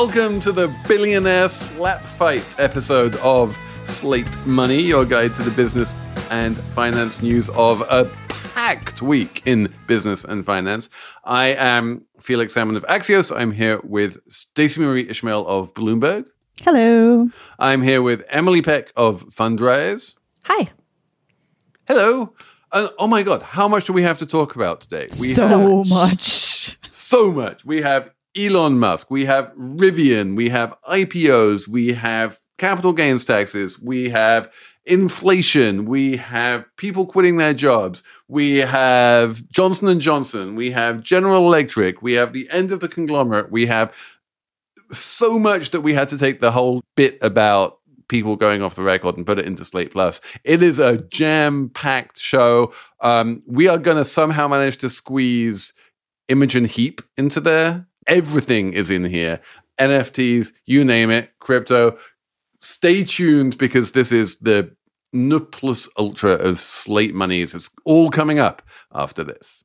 welcome to the Billionaire Slap Fight episode of Slate Money, your guide to the business and finance news of a packed week in business and finance. I am Felix Salmon of Axios. I'm here with Stacey Marie Ishmael of Bloomberg. Hello. I'm here with Emily Peck of Fundrise. Hi. Hello. Uh, oh my God, how much do we have to talk about today? We so have much. so much. We have Elon Musk, we have Rivian, we have IPOs, we have capital gains taxes, we have inflation, we have people quitting their jobs, we have Johnson and Johnson, we have General Electric, we have the end of the conglomerate, we have so much that we had to take the whole bit about people going off the record and put it into Slate Plus. It is a jam packed show. Um, we are going to somehow manage to squeeze Imogen Heap into there. Everything is in here NFTs, you name it, crypto. Stay tuned because this is the ne plus ultra of Slate monies. It's all coming up after this.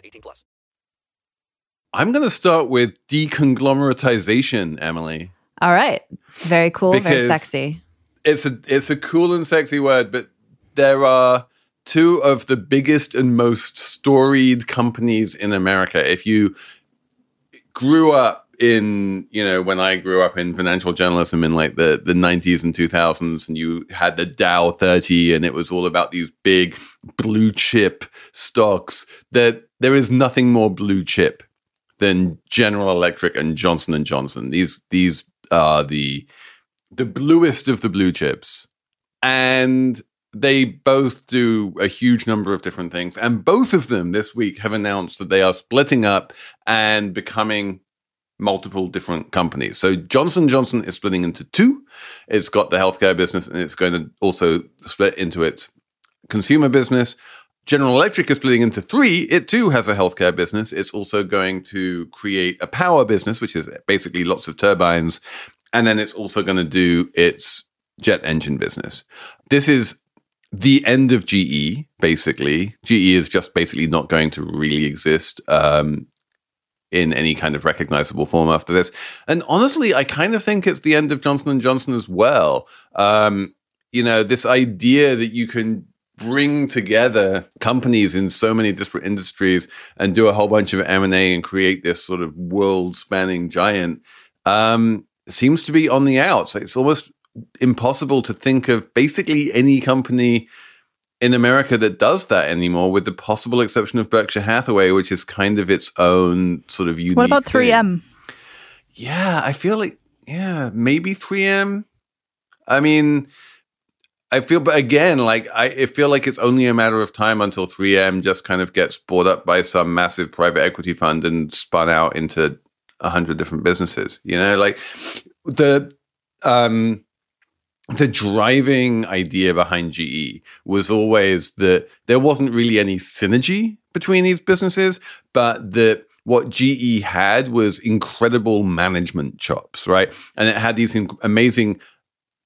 18 plus. I'm going to start with deconglomeratization, Emily. All right. Very cool. very sexy. It's a it's a cool and sexy word, but there are two of the biggest and most storied companies in America. If you grew up in, you know, when I grew up in financial journalism in like the, the 90s and 2000s, and you had the Dow 30, and it was all about these big blue chip stocks, that there is nothing more blue chip than General Electric and Johnson and Johnson. These these are the the bluest of the blue chips. And they both do a huge number of different things. And both of them this week have announced that they are splitting up and becoming multiple different companies. So Johnson Johnson is splitting into two. It's got the healthcare business and it's going to also split into its consumer business. General Electric is splitting into three. It too has a healthcare business. It's also going to create a power business, which is basically lots of turbines. And then it's also going to do its jet engine business. This is the end of GE, basically. GE is just basically not going to really exist um, in any kind of recognizable form after this. And honestly, I kind of think it's the end of Johnson Johnson as well. Um, you know, this idea that you can bring together companies in so many disparate industries and do a whole bunch of M&A and create this sort of world-spanning giant um, seems to be on the outs. It's almost impossible to think of basically any company in America that does that anymore, with the possible exception of Berkshire Hathaway, which is kind of its own sort of unique. What about 3M? Yeah, I feel like yeah, maybe 3M. I mean, I feel, but again, like I, I feel like it's only a matter of time until 3M just kind of gets bought up by some massive private equity fund and spun out into a hundred different businesses. You know, like the um the driving idea behind GE was always that there wasn't really any synergy between these businesses, but that what GE had was incredible management chops, right? And it had these amazing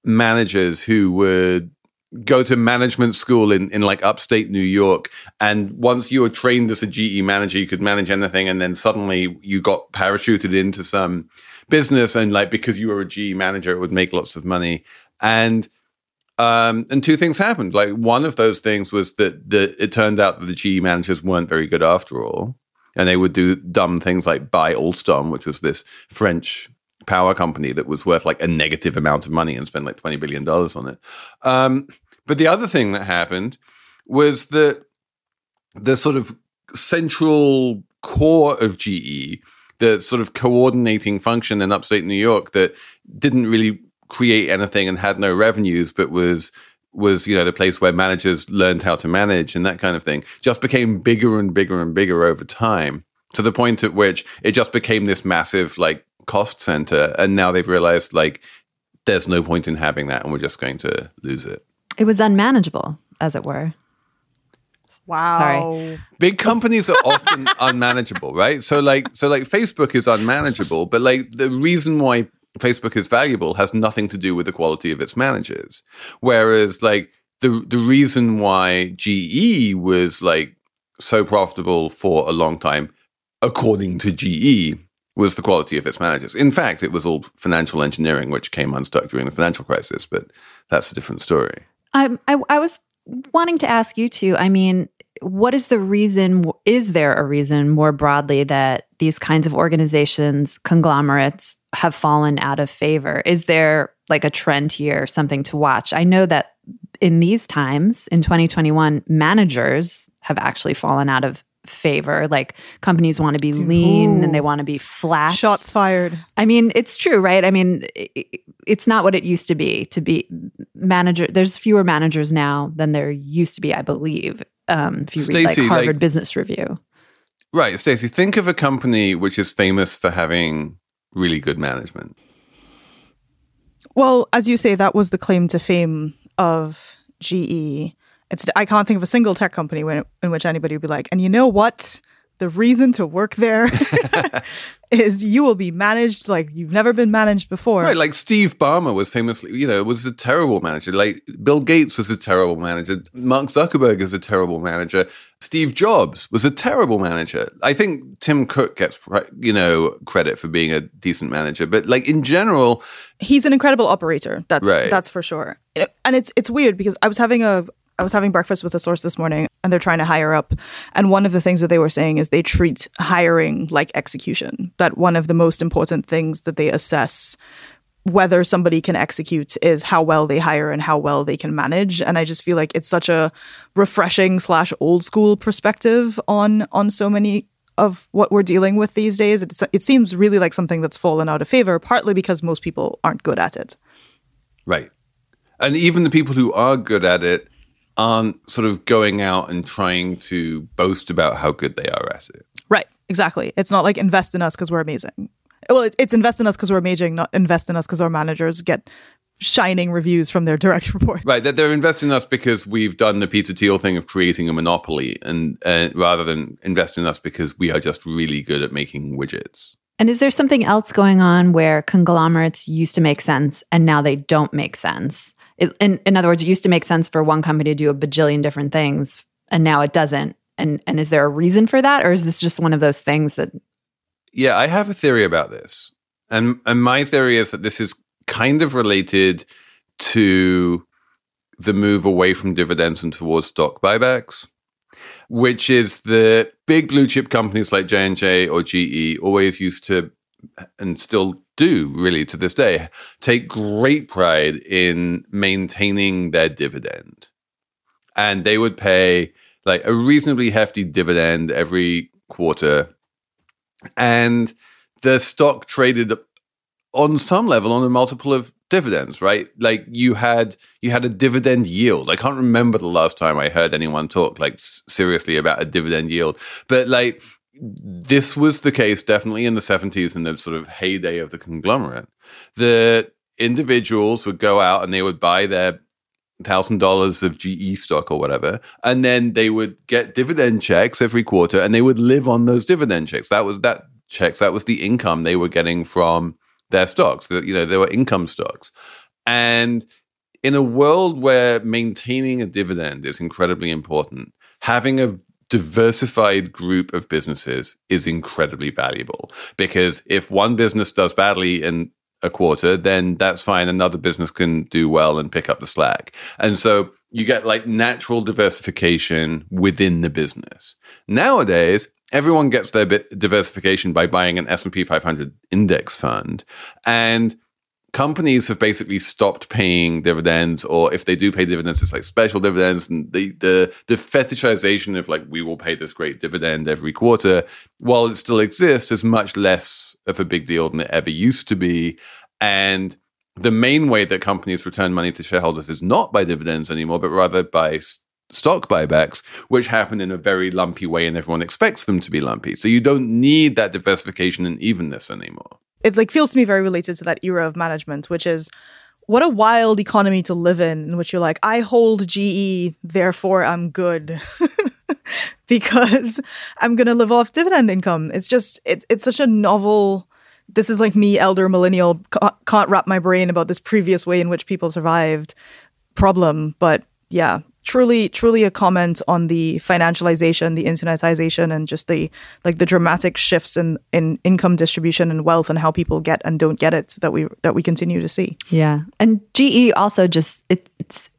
managers who would go to management school in, in like upstate New York. And once you were trained as a GE manager, you could manage anything. And then suddenly you got parachuted into some business. And like, because you were a GE manager, it would make lots of money. And um, and two things happened. Like one of those things was that the, it turned out that the GE managers weren't very good after all, and they would do dumb things like buy Alstom, which was this French power company that was worth like a negative amount of money and spend like $20 billion on it. Um, but the other thing that happened was that the sort of central core of GE, the sort of coordinating function in upstate New York that didn't really create anything and had no revenues, but was was you know the place where managers learned how to manage and that kind of thing just became bigger and bigger and bigger over time to the point at which it just became this massive like cost center and now they've realized like there's no point in having that and we're just going to lose it It was unmanageable, as it were. Wow. Sorry. big companies are often unmanageable right so like so like facebook is unmanageable but like the reason why facebook is valuable has nothing to do with the quality of its managers whereas like the the reason why ge was like so profitable for a long time according to ge was the quality of its managers in fact it was all financial engineering which came unstuck during the financial crisis but that's a different story I, I, I was wanting to ask you too. I mean, what is the reason? Is there a reason more broadly that these kinds of organizations, conglomerates, have fallen out of favor? Is there like a trend here, something to watch? I know that in these times, in 2021, managers have actually fallen out of favor. Like companies want to be lean and they want to be flat. Shots fired. I mean, it's true, right? I mean, it's not what it used to be. To be manager, there's fewer managers now than there used to be, I believe. Um, if you read Stacey, like like- Harvard Business Review, right stacey think of a company which is famous for having really good management Well, as you say, that was the claim to fame of GE. It's I can't think of a single tech company when, in which anybody would be like, and you know what? The reason to work there is you will be managed like you've never been managed before. Right, like Steve Ballmer was famously, you know, was a terrible manager. Like Bill Gates was a terrible manager. Mark Zuckerberg is a terrible manager. Steve Jobs was a terrible manager. I think Tim Cook gets, you know, credit for being a decent manager, but like in general, he's an incredible operator. That's Right. that's for sure. And it's it's weird because I was having a I was having breakfast with a source this morning and they're trying to hire up. And one of the things that they were saying is they treat hiring like execution. That one of the most important things that they assess whether somebody can execute is how well they hire and how well they can manage. And I just feel like it's such a refreshing slash old school perspective on on so many of what we're dealing with these days. It's, it seems really like something that's fallen out of favor, partly because most people aren't good at it. right. And even the people who are good at it aren't sort of going out and trying to boast about how good they are at it. Right, exactly. It's not like invest in us because we're amazing. Well, it's invest in us because we're amazing, not invest in us because our managers get shining reviews from their direct reports. Right, that they're investing in us because we've done the Peter Thiel thing of creating a monopoly, and uh, rather than invest in us because we are just really good at making widgets. and is there something else going on where conglomerates used to make sense and now they don't make sense? It, in, in other words, it used to make sense for one company to do a bajillion different things, and now it doesn't. And and is there a reason for that, or is this just one of those things that Yeah, I have a theory about this. And and my theory is that this is kind of related to the move away from dividends and towards stock buybacks, which is the big blue chip companies like J&J or GE always used to and still do really to this day take great pride in maintaining their dividend. And they would pay like a reasonably hefty dividend every quarter. And the stock traded on some level on a multiple of dividends right? Like you had you had a dividend yield. I can't remember the last time i heard anyone talk like seriously about a dividend yield. But like this was the case definitely in the 70s in the sort of heyday of the conglomerate that individuals would go out and they would buy their thousand dollars of GE stock or whatever, and then they would get dividend checks every quarter, and they would live on those dividend checks. That was that checks. That was the income they were getting from their stocks. That you know they were income stocks, and in a world where maintaining a dividend is incredibly important, having a diversified group of businesses is incredibly valuable because if one business does badly in a quarter, then that's fine. Another business can do well and pick up the slack. And so you get like natural diversification within the business. Nowadays, everyone gets their bit diversification by buying an S&P 500 index fund and companies have basically stopped paying dividends or if they do pay dividends it's like special dividends and the the the fetishization of like we will pay this great dividend every quarter while it still exists is much less of a big deal than it ever used to be. And the main way that companies return money to shareholders is not by dividends anymore but rather by stock buybacks which happen in a very lumpy way and everyone expects them to be lumpy. So you don't need that diversification and evenness anymore it like feels to me very related to that era of management, which is what a wild economy to live in, in which you're like, I hold GE, therefore I'm good. because I'm gonna live off dividend income. It's just it, it's such a novel this is like me, elder millennial, ca- can't wrap my brain about this previous way in which people survived problem. But yeah, truly, truly a comment on the financialization, the internetization, and just the like the dramatic shifts in in income distribution and wealth and how people get and don't get it that we that we continue to see. Yeah. And GE also just, it, it's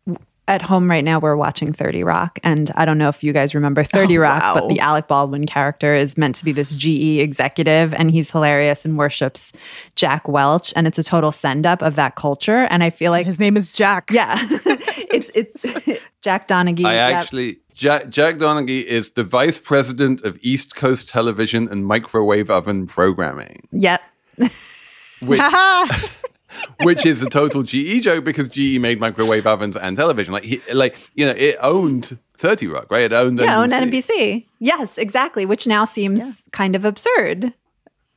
at home right now, we're watching 30 Rock. And I don't know if you guys remember 30 Oh, Rock, wow. but the Alec Baldwin character is meant to be this GE executive and he's hilarious and worships Jack Welch. And it's a total send up of that culture. And I feel like, His name is Jack. yeah, it's, it's Jack Donaghy. I yeah. actually Jack, Jack Donaghy is the vice president of East Coast Television and Microwave Oven Programming, Yep. which which is a total GE joke because GE made microwave ovens and television. Like he, like you know, it owned Thirty Rock, right? It owned Yeah, on NBC. NBC. Yes, exactly. Which now seems kind of absurd,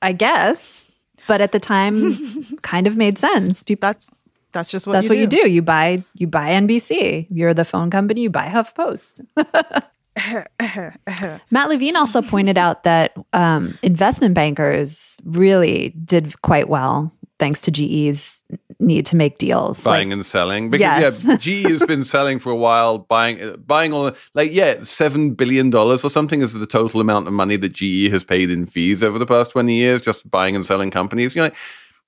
I guess. But at the time, kind of made sense. People, That's that's just what that's you what do. you do. You buy you buy NBC. You're the phone company. You buy HuffPost. Matt Levine also pointed out that um, investment bankers really did quite well thanks to GE's need to make deals. buying Like- and selling because Yes. yeah GE has been selling for a while buying uh, buying all like yeah 7 billion dollars or something is the total amount of money that GE has paid in fees over the past 20 years just buying and selling companies you know like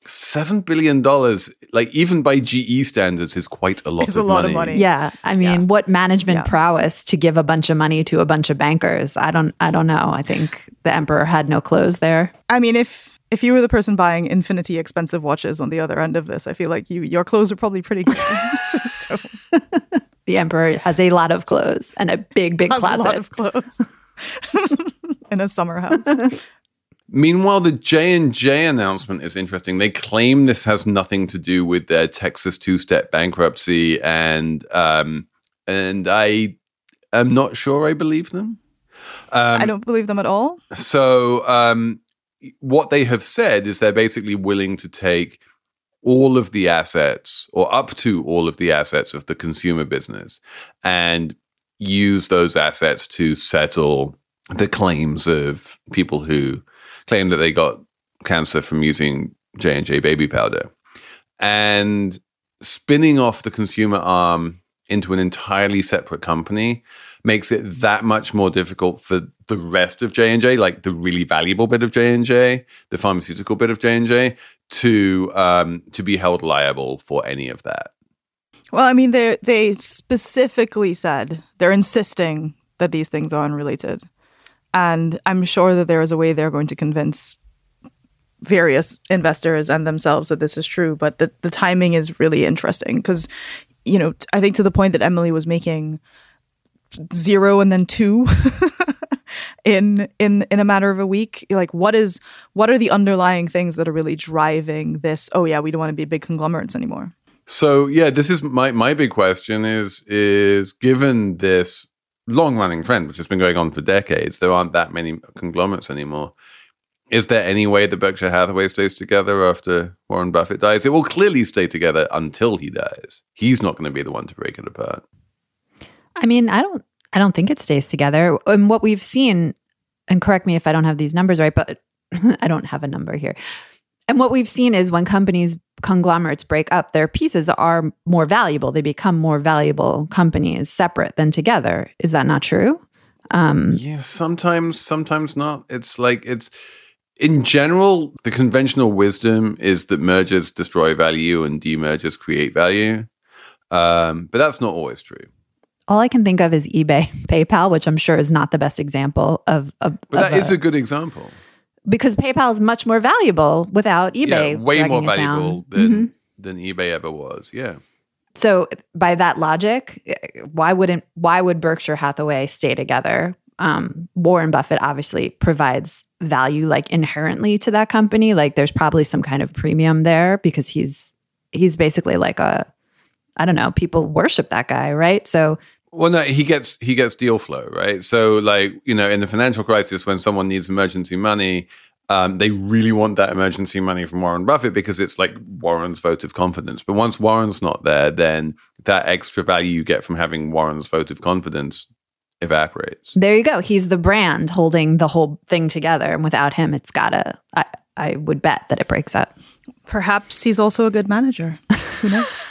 7 billion dollars like even by GE standards is quite a lot, It's of, a lot money. of money. Yeah, I mean, what management Yeah. prowess to give a bunch of money to a bunch of bankers? I don't, I don't know. I think the emperor had no clothes there. I mean, if if you were the person buying infinity expensive watches on the other end of this, I feel like you your clothes are probably pretty good. so The emperor has a lot of clothes and a big, big has closet. a lot of clothes in a summer house. Meanwhile, the J and J announcement is interesting. They claim this has nothing to do with their Texas two-step bankruptcy, and um, and I am not sure I believe them. Um, I don't believe them at all. So, um, what they have said is they're basically willing to take all of the assets, or up to all of the assets of the consumer business, and use those assets to settle the claims of people who claim that they got cancer from using J and J baby powder, and spinning off the consumer arm into an entirely separate company makes it that much more difficult for the rest of J&J like the really valuable bit of J&J the pharmaceutical bit of J&J to um to be held liable for any of that. Well, I mean, they they specifically said they're insisting that these things are unrelated, and I'm sure that there is a way they're going to convince various investors and themselves that this is true. But the the timing is really interesting because, you know, I think to the point that Emily was making, zero and then two. in in in a matter of a week like what is what are the underlying things that are really driving this oh yeah we don't want to be big conglomerates anymore So yeah, this is my my big question is is given this long running trend which has been going on for decades, there aren't that many conglomerates anymore. Is there any way that Berkshire Hathaway stays together after Warren Buffett dies? It will clearly stay together until he dies. He's not going to be the one to break it apart. I mean, I don't I don't think it stays together. And what we've seen, and correct me if I don't have these numbers right, but I don't have a number here. And what we've seen is when companies, conglomerates break up, their pieces are more valuable. They become more valuable companies separate than together. Is that not true? Um, Yeah, sometimes, sometimes not. It's like it's in general, the conventional wisdom is that mergers destroy value and demergers create value. Um, but that's not always true. all I can think of is eBay, PayPal, which I'm sure is not the best example of. of But of that is a- a good example. Because PayPal is much more valuable without eBay. yeah, way more valuable than Mhm. than eBay ever was. Yeah. So by that logic, why wouldn't why would Berkshire Hathaway stay together? Um, Warren Buffett obviously provides value like inherently to that company. Like there's probably some kind of premium there because he's he's basically like a I don't know, people worship that guy, right? So Well, no, he gets he gets deal flow, right? So, like you know, in the financial crisis, when someone needs emergency money, um, they really want that emergency money from Warren Buffett because it's like Warren's vote of confidence. But once Warren's not there, then that extra value you get from having Warren's vote of confidence evaporates. there you go. He's the brand holding the whole thing together. And without him, it's gotta I, I would bet that it breaks up. Perhaps he's also a good manager. Who knows?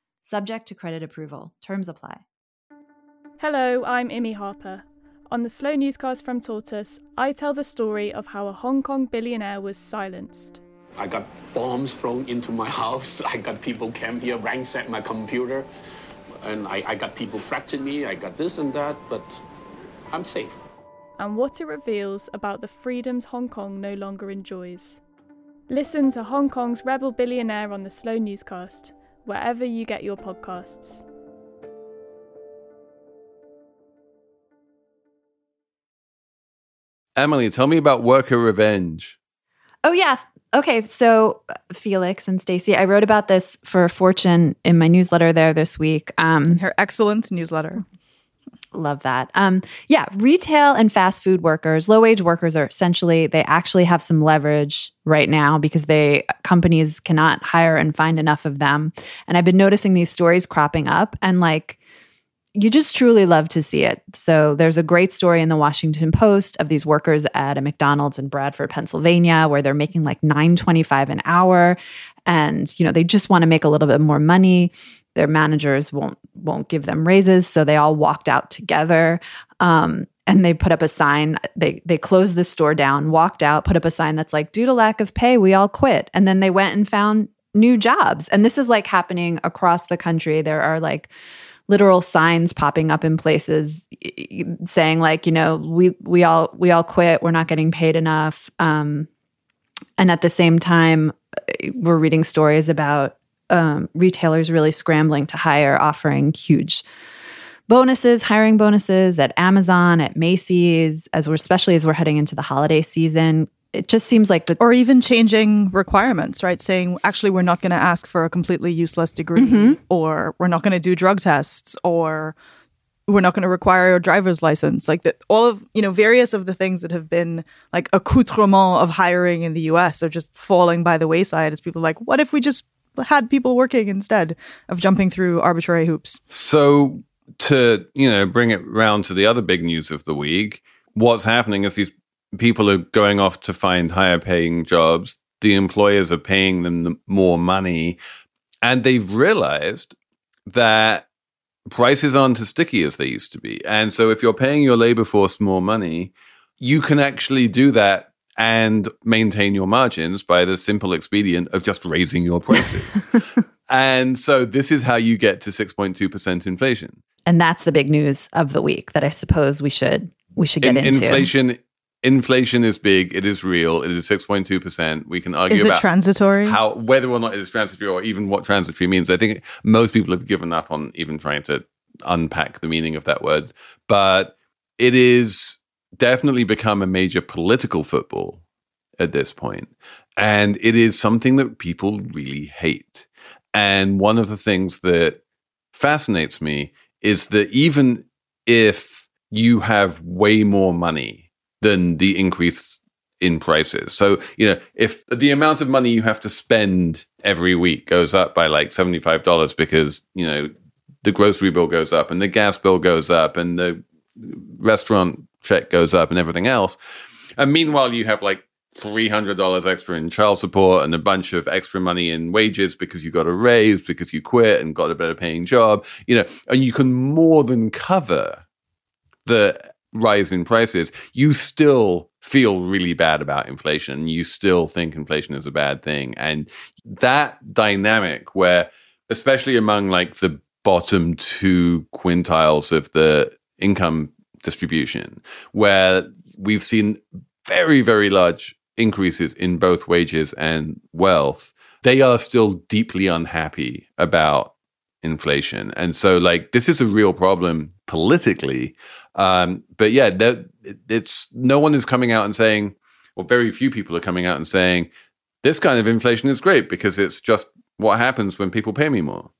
Subject to credit approval. Terms apply. Hello, I'm Imi Harper. On the Slow Newscast from Tortoise, I tell the story of how a Hong Kong billionaire was silenced. I got bombs thrown into my house. I got people came here, ransacked my computer, and I, I got people threatening me. I got this and that, but I'm safe. and what it reveals about the freedoms Hong Kong no longer enjoys. Listen to Hong Kong's rebel billionaire on the Slow Newscast, wherever you get your podcasts. Emily, tell me about worker revenge. Oh yeah. Okay, so uh, Felix and Stacy, I wrote about this for Fortune in my newsletter there this week. Um, Her excellent newsletter. Love that. Um, yeah, retail and fast food workers, low wage workers are essentially they actually have some leverage right now because they companies cannot hire and find enough of them. And I've been noticing these stories cropping up and like you just truly love to see it. So there's a great story in the Washington Post of these workers at a McDonald's in Bradford, Pennsylvania, where they're making like 9.25 an hour. And you know they just want to make a little bit more money. Their managers won't won't give them raises so they all walked out together um, and they put up a sign. They they closed the store down walked out put up a sign that's like due to lack of pay we all quit. And then they went and found new jobs. And this is like happening across the country. There are like literal signs popping up in places saying like you know we we all we all quit we're not getting paid enough um, and at the same time we're reading stories about um, retailers really scrambling to hire, offering huge bonuses, hiring bonuses at Amazon, at Macy's, as we're especially as we're heading into the holiday season. It just seems like the Or even changing requirements, right? Saying, actually, we're not going to ask for a completely useless degree, mm-hmm. or we're not going to do drug tests, or we're not going to require a driver's license. Like that, all of, you know, various of the things that have been like accoutrement of hiring in the US are just falling by the wayside as people are like, what if we just had people working instead of jumping through arbitrary hoops? So to you know bring it round to the other big news of the week, what's happening is these people are going off to find higher paying jobs. The employers are paying them more money, and they've realized that prices aren't as sticky as they used to be. And so if you're paying your labor force more money, you can actually do that and maintain your margins by the simple expedient of just raising your prices. and so this is how you get to 6.2% inflation. and that's the big news of the week that I suppose we should we should get In- into. inflation inflation is big, it is real, it is 6.2%. We can argue Is it about transitory? how whether or not it is transitory or even what transitory means. I think most people have given up on even trying to unpack the meaning of that word, but it is definitely become a major political football at this. And it is something that people really hate. And one of the things that fascinates me is that even if you have way more money than the increase in prices. So, you know, if the amount of money you have to spend every week goes up by like $75 because, you know, the grocery bill goes up and the gas bill goes up and the restaurant check goes up and everything else. And meanwhile, you have like $300 extra in child support and a bunch of extra money in wages because you got a raise, because you quit and got a better paying job, you know, and you can more than cover the rise in prices. You still feel really bad about inflation. You still think inflation is a bad thing. And that dynamic where, especially among like the bottom two quintiles of the income distribution, where we've seen very, very large increases in both wages and wealth, they are still deeply unhappy about inflation. And so, like, this is a real problem politically. Um, but yeah, that, it's no one is coming out and saying, or very few people are coming out and saying, this kind of inflation is great because it's just what happens when people pay me more.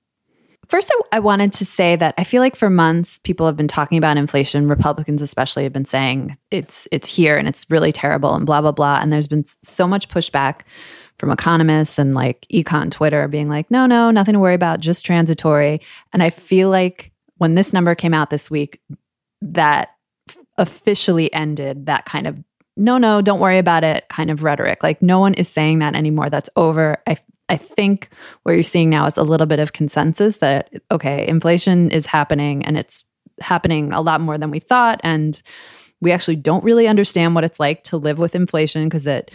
First, I, I wanted to say that I feel like for months people have been talking about inflation. Republicans, especially, have been saying it's it's here and it's really terrible and blah blah blah. And there's been so much pushback from economists and like econ Twitter being like, no, no, nothing to worry about, just transitory. And I feel like when this number came out this week, that officially ended that kind of no, no, don't worry about it kind of rhetoric. Like no one is saying that anymore. That's over. I I think what you're seeing now is a little bit of consensus that, okay, inflation is happening and it's happening a lot more than we thought. And we actually don't really understand what it's like to live with inflation because it,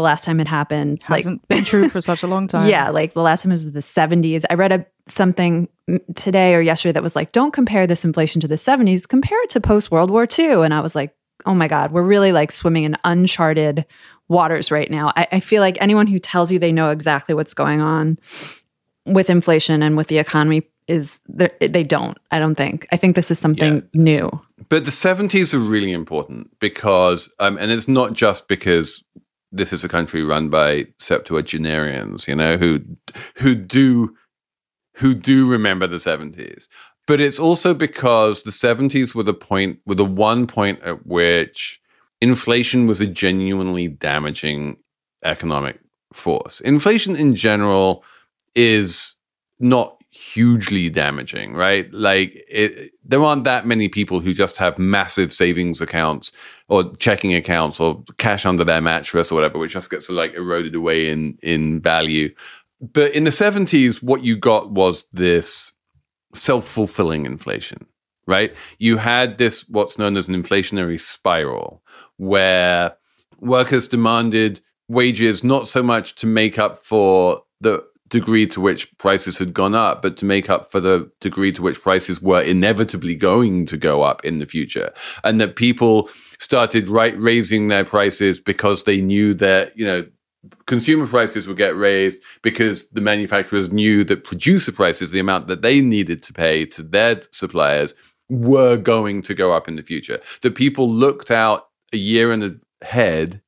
the last time it happened hasn't like, been true for such a long time. Yeah, like the last time it was the 70s. I read a, something today or yesterday that was like, don't compare this inflation to the 70s, compare it to post World War II. And I was like, oh my God, we're really like swimming in uncharted waters right now. I, I feel like anyone who tells you they know exactly what's going on with inflation and with the economy is they don't i don't think i think this is something yeah. new but the 70s are really important because um, and it's not just because this is a country run by septuagenarians you know who who do who do remember the 70s but it's also because the 70s were the point were the one point at which inflation was a genuinely damaging economic force. Inflation in general is not hugely damaging, right? Like it, there aren't that many people who just have massive savings accounts or checking accounts or cash under their mattress or whatever, which just gets like eroded away in in value. But in the 70s, what you got was this self-fulfilling inflation, right? You had this what's known as an inflationary spiral where workers demanded wages not so much to make up for the degree to which prices had gone up, but to make up for the degree to which prices were inevitably going to go up in the future. And that people started right raising their prices because they knew that, you know, consumer prices would get raised because the manufacturers knew that producer prices, the amount that they needed to pay to their suppliers, were going to go up in the future. That people looked out a year and ahead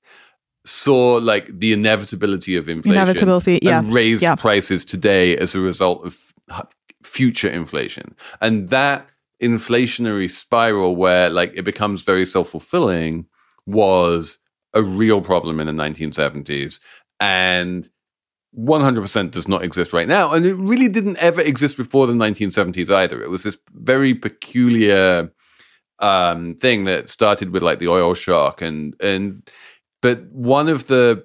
saw like the inevitability of inflation inevitability yeah and raised yeah. prices today as a result of future inflation. And that inflationary spiral where like it becomes very self-fulfilling was a real problem in the 1970s and 100% does not exist right now. And it really didn't ever exist before the 1970s either. It was this very peculiar um, thing that started with like the oil shock and and but one of the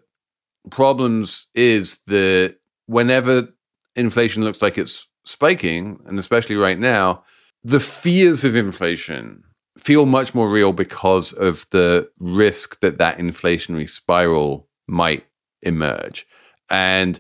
problems is that whenever inflation looks like it's spiking and especially right now the fears of inflation feel much more real because of the risk that that inflationary spiral might emerge and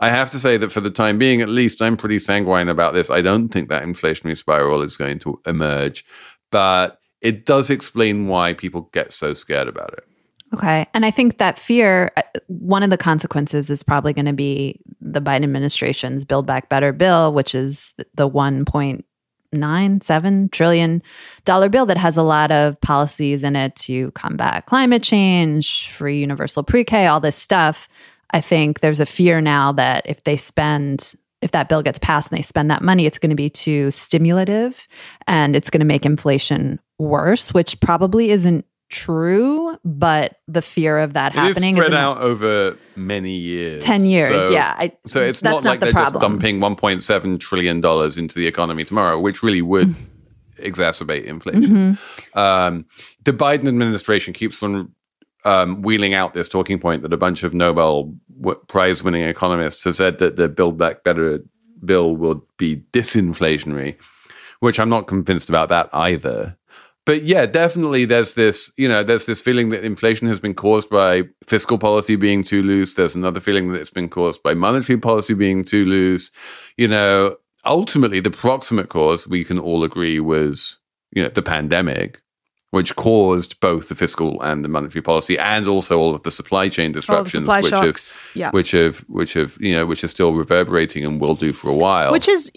I have to say that for the time being, at least, I'm pretty sanguine about this. I don't think that inflationary spiral is going to emerge but it does explain why people get so scared about it. Okay. And I think that fear, uh, one of the consequences is probably going to be the Biden administration's Build Back Better bill, which is the 1.97 trillion dollar bill that has a lot of policies in it to combat climate change, free universal pre-K, all this stuff. I think there's a fear now that if they spend if that bill gets passed and they spend that money, it's going to be too stimulative and it's going to make inflation worse, which probably isn't true, but the fear of that It is happening spread is out over many years. 10 years. So- yeah. I, So it's not like the they're problem. just dumping 1.7 trillion dollars into the economy tomorrow, which really would Mm-hmm. exacerbate inflation. Um, the Biden administration keeps on um, wheeling out this talking point that a bunch of Nobel w- Prize-winning economists have said that the Build Back Better bill will be disinflationary, which I'm not convinced about that either. But yeah, definitely there's this, you know, there's this feeling that inflation has been caused by fiscal policy being too loose. There's another feeling that it's been caused by monetary policy being too loose. You know, ultimately the proximate cause we can all agree was, you know, the pandemic, which caused both the fiscal and the monetary policy and also all of the supply chain disruptions supply which shocks. have Yeah. which have which have, you know, which are still reverberating and will do for a while. Which is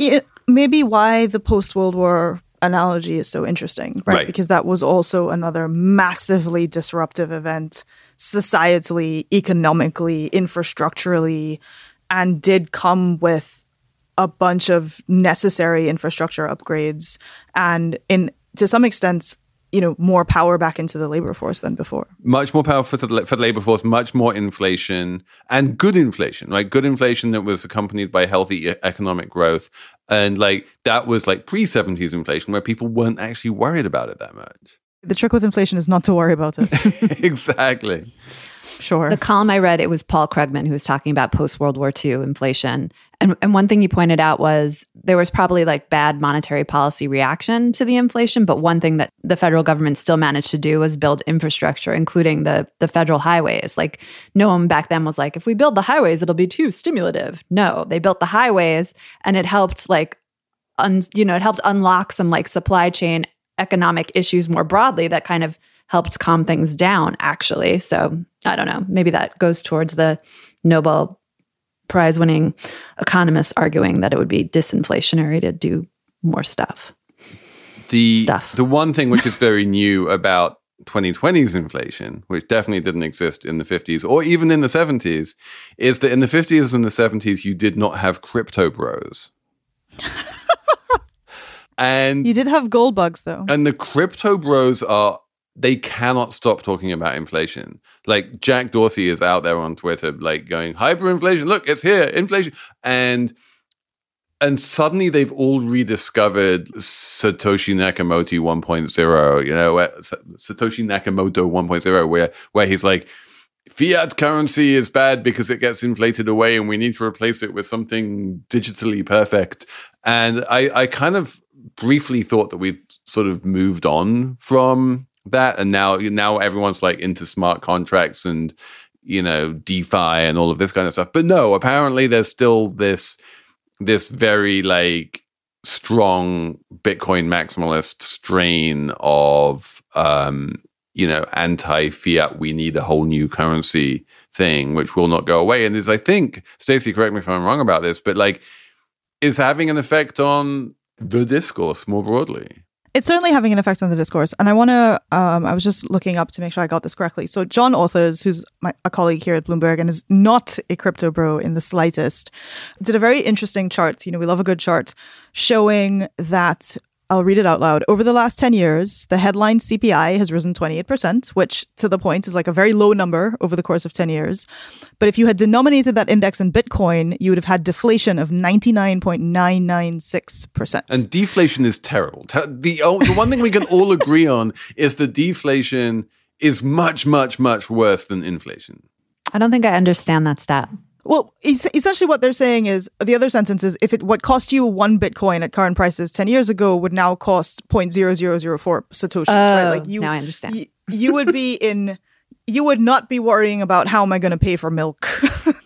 maybe why the post World War analogy is so interesting, right? Right. Because that was also another massively disruptive event societally, economically, infrastructurally, and did come with a bunch of necessary infrastructure upgrades and in to some extent you know more power back into the labor force than before much more powerful for the, for the labor force, much more inflation and good inflation, right? Good inflation that was accompanied by healthy e- economic growth. And like that was like pre 70s inflation where people weren't actually worried about it that much. the trick with inflation is not to worry about it exactly. sure The column I read, it was Paul Krugman who was talking about post World War II inflation. And, and one thing you pointed out was there was probably like bad monetary policy reaction to the inflation, but one thing that the federal government still managed to do was build infrastructure, including the the federal highways. Like no one back then was like, if we build the highways, it'll be too stimulative. No, they built the highways and it helped like un, you know, it helped unlock some like supply chain economic issues more broadly that kind of helped calm things down actually. So, I don't know, maybe that goes towards the Nobel prize winning economists arguing that it would be disinflationary to do more stuff. The, Stuff. the one thing which is very new about 2020's inflation, which definitely didn't exist in the 50s or even in the 70s, is that in the 50s and the 70s, you did not have crypto bros. and you did have gold bugs though And the crypto bros are they cannot stop talking about inflation. Like Jack Dorsey is out there on Twitter, like going hyperinflation. Look, it's here, inflation, and and suddenly they've all rediscovered Satoshi Nakamoto 1.0. You know, Satoshi Nakamoto 1.0, where where he's like. Fiat currency is bad because it gets inflated away, and we need to replace it with something digitally perfect. And I, I kind of briefly thought that we'd sort of moved on from that and now now everyone's like into smart contracts and you know defi and all of this kind of stuff. But no apparently there's still this this very like strong bitcoin maximalist strain of um you know anti fiat we need a whole new currency thing which will not go away. And is i think stacey correct me if i'm wrong about this but like is having an effect on the discourse more broadly it's certainly having an effect on the discourse. And I want to, um, I was just looking up to make sure I got this correctly. So, John Authers, who's my, a colleague here at Bloomberg and is not a crypto bro in the slightest, did a very interesting chart. You know, we love a good chart showing that. I'll read it out loud. Over the last 10 years, the headline CPI has risen 28%, which to the point is like a very low number over the course of 10 years. But if you had denominated that index in Bitcoin, you would have had deflation of 99.996%. And deflation is terrible. The, o- the one thing we can all agree on is that deflation is much, much, much worse than inflation. I don't think I understand that stat. Well, es- essentially, what they're saying is the other sentence is if it what cost you one Bitcoin at current prices ten years ago would now cost 0.0004 satoshis, right? Oh, Like you, now I understand. You, you would be in, you would not be worrying about how am I going to pay for milk,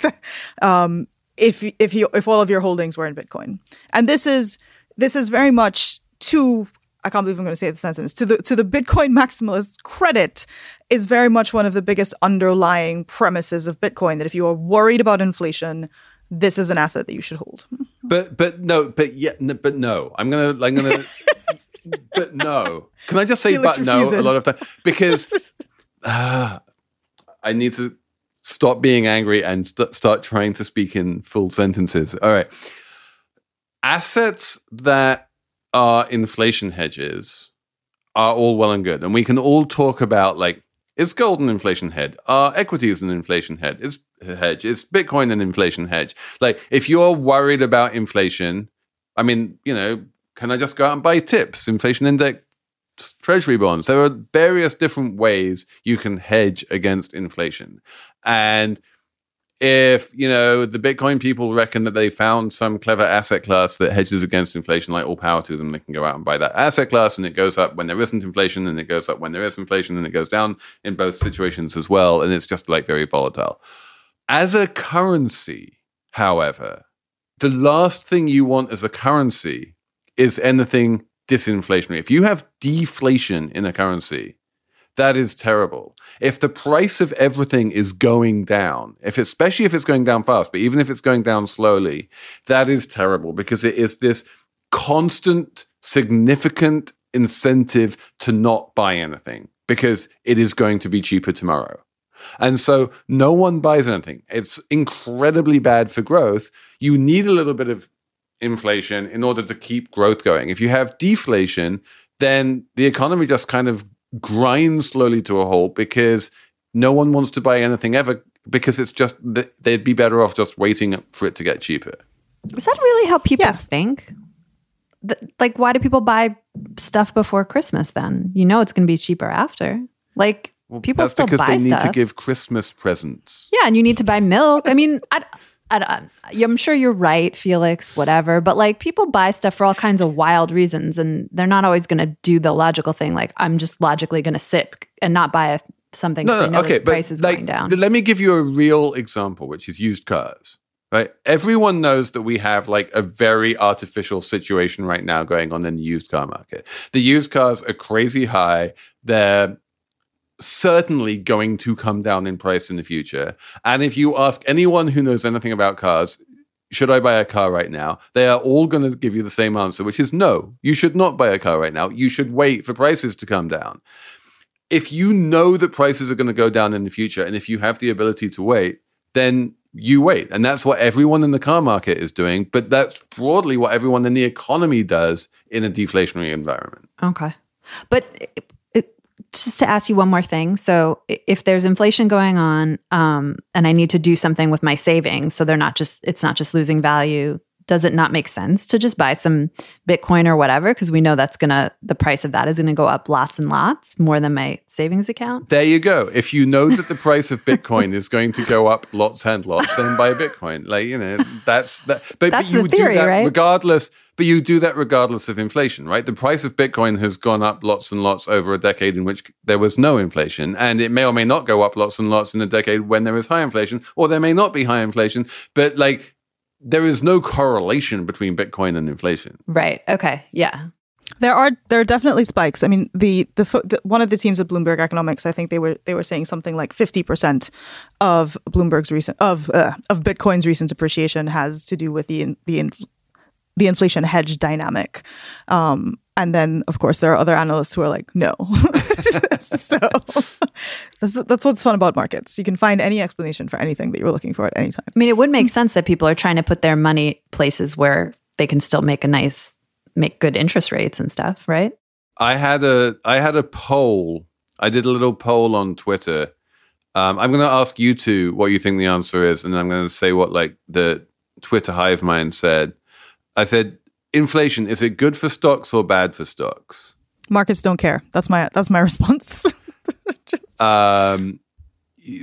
um, if if you if all of your holdings were in Bitcoin. And this is this is very much to I can't believe I'm going to say the sentence to the to the Bitcoin maximalists credit is very much one of the biggest underlying premises of Bitcoin that if you are worried about inflation, this is an asset that you should hold. But but no, but yeah, but no. I'm gonna I'm gonna. but no. Can I just say Felix but no a lot of time because uh, I need to stop being angry and st- start trying to speak in full sentences. All right. Assets that are inflation hedges are all well and good. And we can all talk about like, is gold an inflation hedge? Are equities an inflation hedge? Is hedge? Is Bitcoin an inflation hedge? Like, if you're worried about inflation, I mean, you know, can I just go out and buy tips, inflation index treasury bonds? There are various different ways you can hedge against inflation. And if you know the bitcoin people reckon that they found some clever asset class that hedges against inflation like all power to them they can go out and buy that asset class and it goes up when there isn't inflation and it goes up when there is inflation and it goes down in both situations as well and it's just like very volatile. As a currency however the last thing you want as a currency is anything disinflationary. If you have deflation in a currency that is terrible. If the price of everything is going down, if especially if it's going down fast, but even if it's going down slowly, that is terrible because it is this constant, significant incentive to not buy anything because it is going to be cheaper tomorrow. And so no one buys anything. It's incredibly bad for growth. You need a little bit of inflation in order to keep growth going. If you have deflation, then the economy just kind of grind slowly to a halt because no one wants to buy anything ever because it's just they'd be better off just waiting for it to get cheaper. Is that really how people Yeah. think? Like, why do people buy stuff before Christmas then? You know it's going to be cheaper after. Like, Well, people that's still because buy they need stuff. to give Christmas presents. Yeah, and you need to buy milk. I mean, I, I, am sure you're right, Felix, whatever. But like, people buy stuff for all kinds of wild reasons, and they're not always going to do the logical thing. Like, I'm just logically going to sit and not buy a, something. No, no, okay, price but is like, going down. let me give you a real example, which is used cars. Right, everyone knows that we have like a very artificial situation right now going on in the used car market. The used cars are crazy high. They're certainly going to come down in price in the future. And if you ask anyone who knows anything about cars, should I buy a car right now? They are all going to give you the same answer, which is no, you should not buy a car right now. You should wait for prices to come down. If you know that prices are going to go down in the future, and if you have the ability to wait, then you wait. And that's what everyone in the car market is doing. But that's broadly what everyone in the economy does in a deflationary environment. Okay. But just to ask you one more thing. So if there's inflation going on um, and I need to do something with my savings, so they're not just, it's not just losing value, does it not make sense to just buy some Bitcoin or whatever? Because we know that's to, the price of that is going to go up lots and lots more than my savings account. There you go. If you know that the price of Bitcoin is going to go up lots and lots, then buy Bitcoin. Like you know, that's that. But, That's but you the theory, do that right? regardless. But you do that regardless of inflation, right? The price of Bitcoin has gone up lots and lots over a decade in which there was no inflation, and it may or may not go up lots and lots in a decade when there is high inflation, or there may not be high inflation. But like, there is no correlation between Bitcoin and inflation. Right. Okay. Yeah. There are there are definitely spikes. I mean, the the, fo- the one of the teams at Bloomberg Economics, I think they were they were saying something like fifty percent of Bloomberg's recent of uh, of Bitcoin's recent appreciation has to do with the in, the in, the inflation hedge dynamic. Um, and then, of course, there are other analysts who are like, no. so that's, that's what's fun about markets. You can find any explanation for anything that you're looking for at any time. I mean, it would make sense that people are trying to put their money places where they can still make a nice, make good interest rates and stuff, right? I had a I had a poll. I did a little poll on Twitter. Um, I'm going to ask you two what you think the answer is, and then I'm going to say what like the Twitter hive mind said. I said, inflation is it good for stocks or bad for stocks? Markets don't care. That's my that's my response. Um,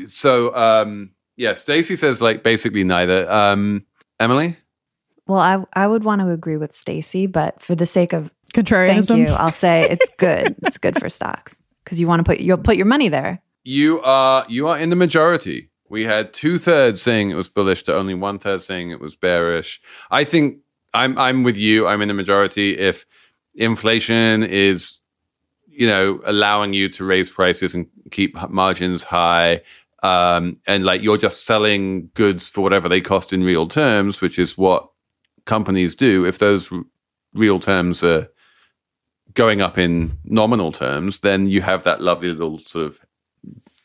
so um, yeah, Stacey says like basically neither. Um, Emily, Well, I I would want to agree with Stacey, but for the sake of Contrarianism. thank you, I'll say it's good. it's good for stocks because you want to put you'll put your money there. you are you are in the majority. We had two thirds saying it was bullish to only one third saying it was bearish. I think I'm I'm with you. I'm in the majority. If inflation is, you know, allowing you to raise prices and keep margins high, um, and like you're just selling goods for whatever they cost in real terms, which is what companies do. If those real terms are going up in nominal terms, then you have that lovely little sort of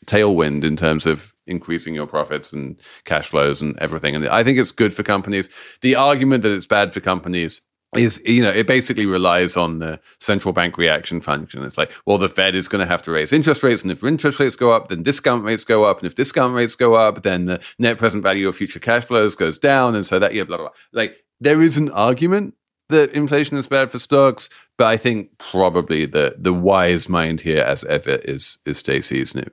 tailwind in terms of increasing your profits and cash flows and everything. And I think it's good for companies. The argument that it's bad for companies is you know it basically relies on the central bank reaction function it's like well the fed is going to have to raise interest rates and if interest rates go up then discount rates go up and if discount rates go up then the net present value of future cash flows goes down and so that yeah blah blah, blah. like there is an argument that inflation is bad for stocks but i think probably the the wise mind here as ever is is stacey's and it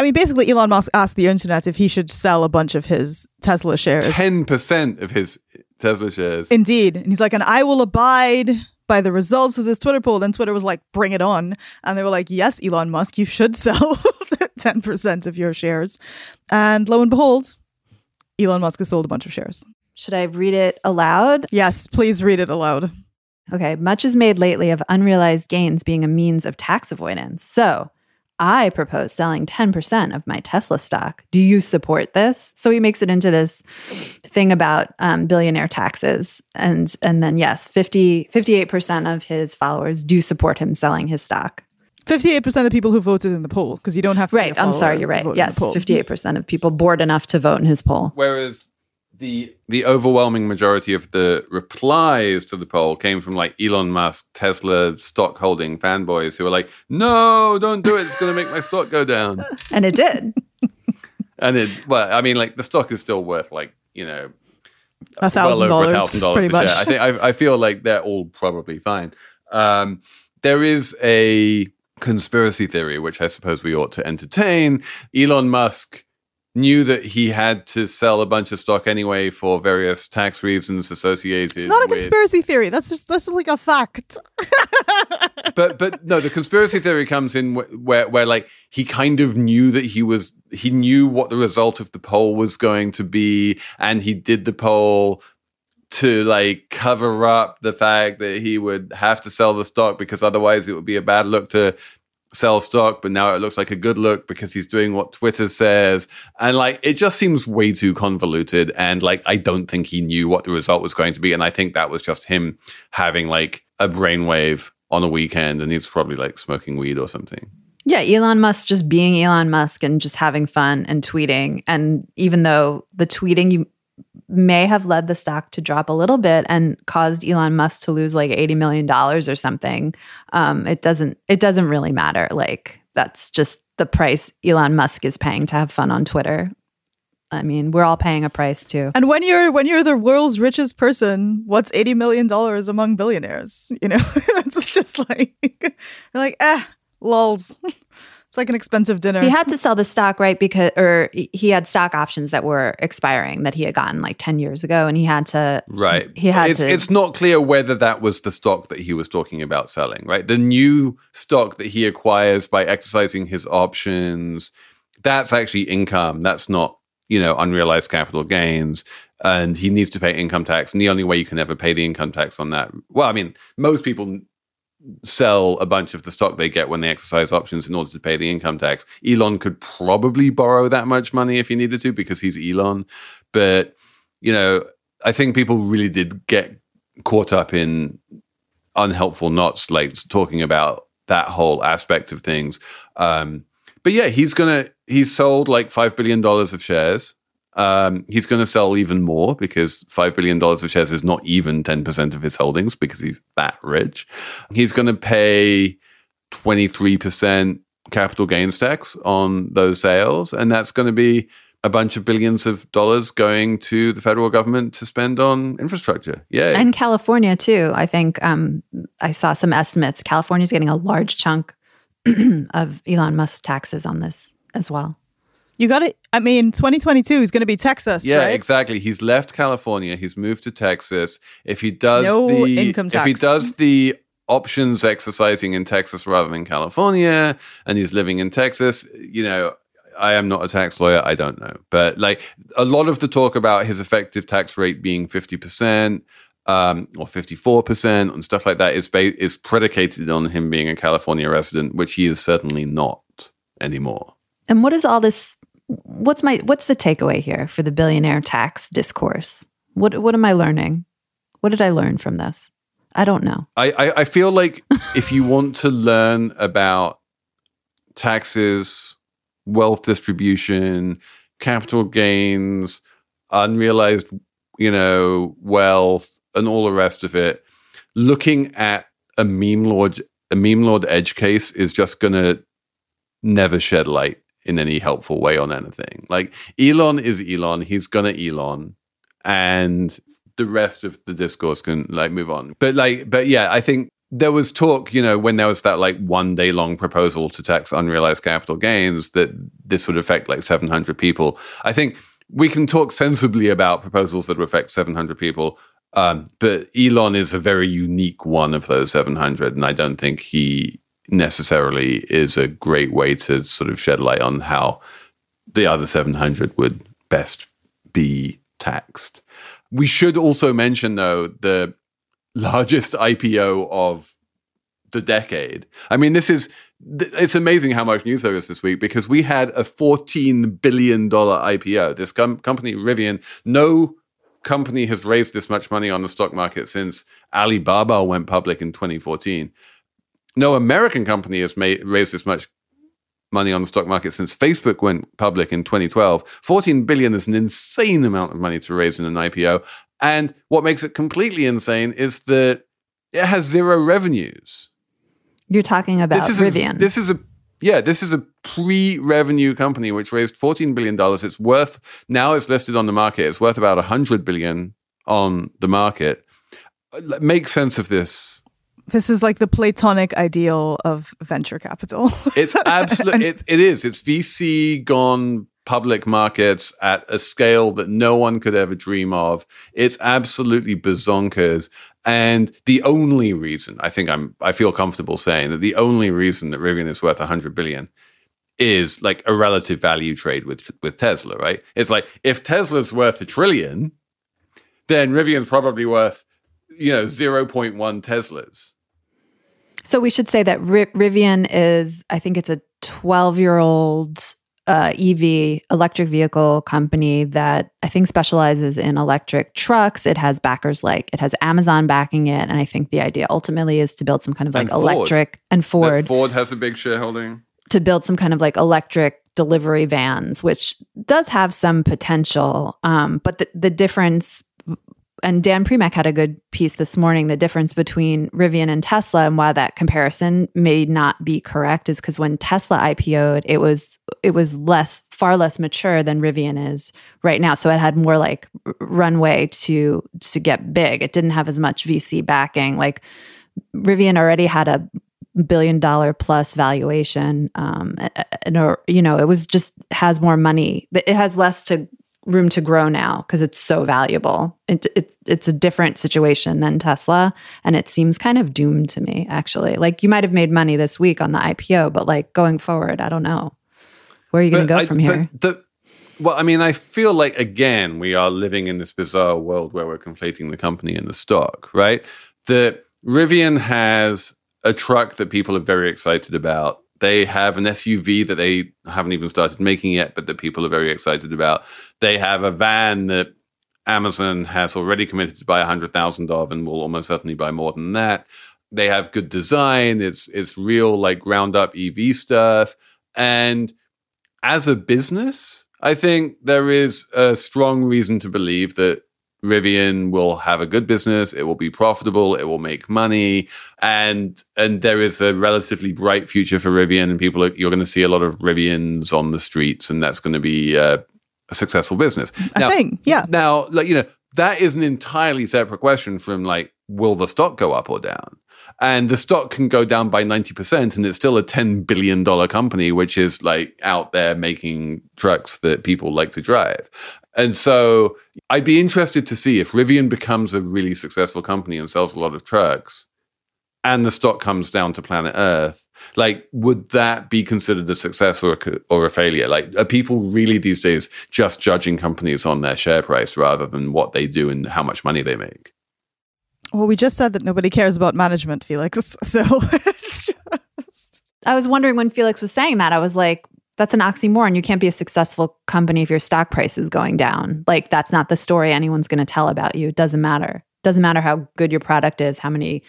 I mean, basically, Elon Musk asked the internet if he should sell a bunch of his Tesla shares. 10% of his Tesla shares. Indeed. And he's like, and I will abide by the results of this Twitter poll. Then Twitter was like, bring it on. And they were like, yes, Elon Musk, you should sell 10% of your shares. And lo and behold, Elon Musk has sold a bunch of shares. Should I read it aloud? Yes, please read it aloud. Okay. Much is made lately of unrealized gains being a means of tax avoidance. So, I propose selling 10% of my Tesla stock. Do you support this? So he makes it into this thing about um, billionaire taxes. And, and then, yes, 50, 58% of his followers do support him selling his stock. 58% of people who voted in the poll, because you don't have to. Right. I'm sorry. You're right. Yes. 58% of people bored enough to vote in his poll. Whereas the the overwhelming majority of the replies to the poll came from like Elon Musk, Tesla stock holding fanboys who were like, "No, don't do it. It's going to make my stock go down." And it did. and it, well, I mean, like the stock is still worth like you know a thousand well over a dollars, thousand dollars pretty much. share. I think I, I feel like they're all probably fine. Um, there is a conspiracy theory which I suppose we ought to entertain. Elon Musk knew that he had to sell a bunch of stock anyway for various tax reasons associated. It's not a with- conspiracy theory. That's just that's like a fact. but but no, the conspiracy theory comes in wh- where where like he kind of knew that he was he knew what the result of the poll was going to be, and he did the poll to like cover up the fact that he would have to sell the stock because otherwise it would be a bad look to sell stock but now it looks like a good look because he's doing what twitter says. And like it just seems way too convoluted. And like i don't think he knew what the result was going to be. And i think that was just him having like a brainwave on a weekend and he was probably like smoking weed or something. Yeah, Elon Musk just being Elon Musk and just having fun and tweeting. And even though the tweeting you may have led the stock to drop a little bit and caused Elon Musk to lose like eighty million dollars or something, um, it doesn't it doesn't really matter. Like that's just the price Elon Musk is paying to have fun on Twitter. I mean, we're all paying a price too. And when you're when you're the world's richest person, what's eighty million dollars among billionaires? You know, it's just like like eh, lols. It's like an expensive dinner. He had to sell the stock, right? Because, or he had stock options that were expiring that he had gotten like 10 years ago. And he had to, Right. He had it's, to. it's not clear whether that was the stock that he was talking about selling, right? The new stock that he acquires by exercising his options, that's actually income. That's not, you know, unrealized capital gains. And he needs to pay income tax. And the only way you can ever pay the income tax on that, well, I mean, most people sell a bunch of the stock they get when they exercise options in order to pay the income tax. Elon could probably borrow that much money if he needed to because he's Elon. But, you know, I think people really did get caught up in unhelpful knots, like talking about that whole aspect of things. Um, but yeah, he's gonna he's sold like five billion dollars of shares. Um, he's going to sell even more because five billion dollars of shares is not even ten percent of his holdings because he's that rich. He's going to pay twenty three percent capital gains tax on those sales, and that's going to be a bunch of billions of dollars going to the federal government to spend on infrastructure. Yeah, And California too. I think um, I saw some estimates. California's getting a large chunk of Elon Musk's taxes on this as well. You got it. I mean, 2022 is going to be Texas, Yeah, right? exactly. He's left California. He's moved to Texas. If he does No the income if he does the options exercising in Texas rather than California, and he's living in Texas, you know. I am not a tax lawyer. I don't know. But like a lot of the talk about his effective tax rate being 50% um, or 54% and stuff like that is, ba- is predicated on him being a California resident, which he is certainly not anymore. And what is all this? What's my what's the takeaway here for the billionaire tax discourse? What what am I learning? What did I learn from this? I don't know. I, I, I feel like if you want to learn about taxes, wealth distribution, capital gains, unrealized, you know, wealth, and all the rest of it, looking at a meme lord, a meme lord edge case is just to never shed light in any helpful way on anything. Like Elon is Elon, he's gonna Elon, and the rest of the discourse can like move on. But like, but yeah, I think there was talk, you know, when there was that like one day long proposal to tax unrealized capital gains that this would affect like 700 people. I think we can talk sensibly about proposals that would affect 700 people. Um, but Elon is a very unique one of those 700. And I don't think he necessarily is a great way to sort of shed light on how the other 700 would best be taxed. We should also mention, though, the largest IPO of the decade. I mean, this is it's amazing how much news there is this week because we had a $14 billion IPO. This com- company, Rivian, no company has raised this much money on the stock market since Alibaba went public in 2014. No American company has made, raised this much money on the stock market since Facebook went public in 2012. 14 billion is an insane amount of money to raise in an IPO. And what makes it completely insane is that it has zero revenues. You're talking about this is Rivian. A, this is a yeah, this is a pre-revenue company which raised 14 billion dollars. It's worth now it's listed on the market. It's worth about 100 billion on the market. Make sense of this This is like the platonic ideal of venture capital. It's absolutely it, it is. It's VC gone public markets at a scale that no one could ever dream of. It's absolutely bazonkers. And the only reason I think I'm I feel comfortable saying that the only reason that Rivian is worth 100 billion is like a relative value trade with with Tesla, right? It's like if Tesla's worth a trillion, then Rivian's probably worth you know 0.1 Teslas. So we should say that Ri- Rivian is, I think it's a 12 year old uh, EV electric vehicle company that I think specializes in electric trucks. It has backers like it has Amazon backing it, and I think the idea ultimately is to build some kind of like And electric and Ford Ford has a big shareholding. to build some kind of like electric delivery vans, which does have some potential. Um, but the, the difference, and Dan Primack had a good piece this morning, the difference between Rivian and Tesla and why that comparison may not be correct is because when Tesla IPO'd, it was it was less far less mature than Rivian is right now. So it had more like runway to to get big. It didn't have as much VC backing. Like Rivian already had a billion dollar plus valuation um and or you know it was just has more money it has less to room to grow now because it's so valuable it, it's it's a different situation than tesla and it seems kind of doomed to me actually like you might have made money this week on the ipo but like going forward i don't know where are you going to go I- from here but The, well, I mean, I feel like again we are living in this bizarre world where we're conflating the company and the stock, right? The Rivian has a truck that people are very excited about. They have an SUV that they haven't even started making yet, but that people are very excited about. They have a van that Amazon has already committed to buy hundred thousand of, and will almost certainly buy more than that. They have good design. It's it's real like ground up EV stuff. And as a business, I think there is a strong reason to believe that Rivian will have a good business, it will be profitable, it will make money, and and there is a relatively bright future for Rivian, and people are, you're going to see a lot of Rivians on the streets, and that's going to be uh, a successful business. A thing, yeah. Now, like you know, that is an entirely separate question from like, will the stock go up or down? And the stock can go down by 90%, and it's still a $10 billion company, which is like out there making trucks that people like to drive. And so I'd be interested to see if Rivian becomes a really successful company and sells a lot of trucks, and the stock comes down to planet Earth. Like, would that be considered a success or a, or a failure? Like, are people really these days just judging companies on their share price rather than what they do and how much money they make? Well, we just said that nobody cares about management, Felix. So I was wondering when Felix was saying that, I was like, that's an oxymoron. You can't be a successful company if your stock price is going down. Like, that's not the story anyone's going to tell about you. It doesn't matter. It Doesn't matter how good your product is, how many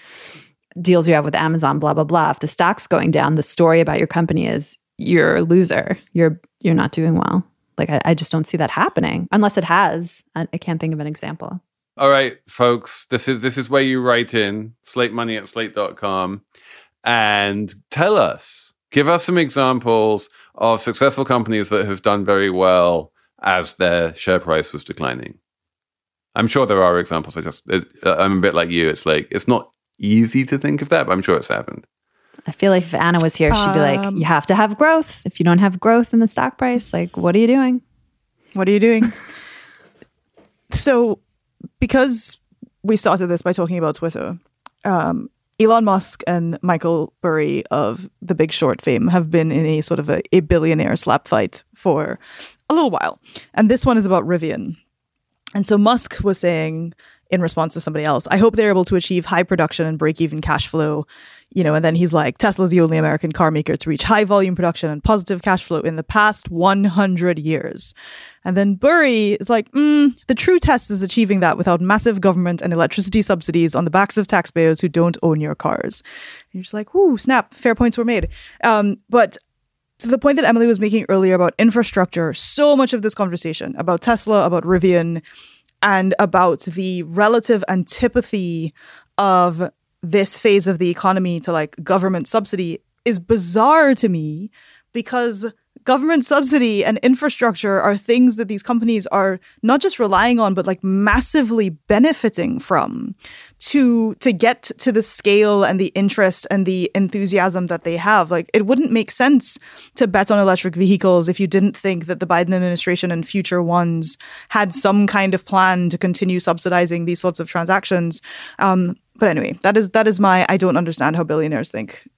deals you have with Amazon, blah, blah, blah. If the stock's going down, the story about your company is you're a loser. You're you're not doing well. Like I, I just don't see that happening unless it has. I, I can't think of an example. All right, folks, this is this is where you write in slate money at slate.com and tell us, give us some examples of successful companies that have done very well as their share price was declining. I'm sure there are examples. I just I'm a bit like you. It's like it's not easy to think of that, but I'm sure it's happened. I feel like if Anna was here, she'd be like, Um, you have to have growth. If you don't have growth in the stock price, like, what are you doing? what are you doing? so, because we started this by talking about Twitter, um, Elon Musk and Michael Burry of The Big Short fame have been in a sort of a, a billionaire slap fight for a little while. And this one is about Rivian. And so Musk was saying in response to somebody else, I hope they're able to achieve high production and break even cash flow. You know, and then he's like, Tesla's the only American car maker to reach high volume production and positive cash flow in the past 100 years. And then Burry is like, mm, the true test is achieving that without massive government and electricity subsidies on the backs of taxpayers who don't own your cars. And you're just like, whoo, snap, fair points were made. Um, but to the point that Emily was making earlier about infrastructure, so much of this conversation about Tesla, about Rivian, and about the relative antipathy of this phase of the economy to like government subsidy is bizarre to me because government subsidy and infrastructure are things that these companies are not just relying on but like massively benefiting from to to get to the scale and the interest and the enthusiasm that they have. Like it wouldn't make sense to bet on electric vehicles if you didn't think that the Biden administration and future ones had some kind of plan to continue subsidizing these sorts of transactions. Um, but anyway that is that is my I don't understand how billionaires think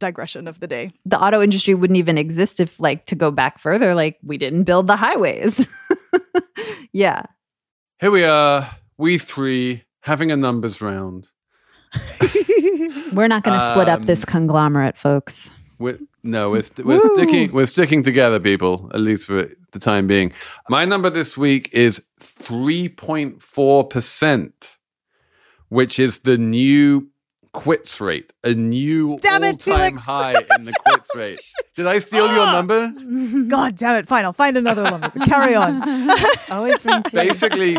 digression of the day The auto industry wouldn't even exist if, like, to go back further, like, we didn't build the highways. yeah. Here we are, we three having a numbers round. We're not going to split up this Um, conglomerate, folks. We're, no, we're, st- we're sticking. We're sticking together, people. At least for the time being. My number this week is three point four percent, which is the new quits rate, a new Damn it, all-time Felix. high in the quits rate. Did I steal your Ah. number? God damn it! Fine, I'll find another one. but Carry on. Always bring. Basically.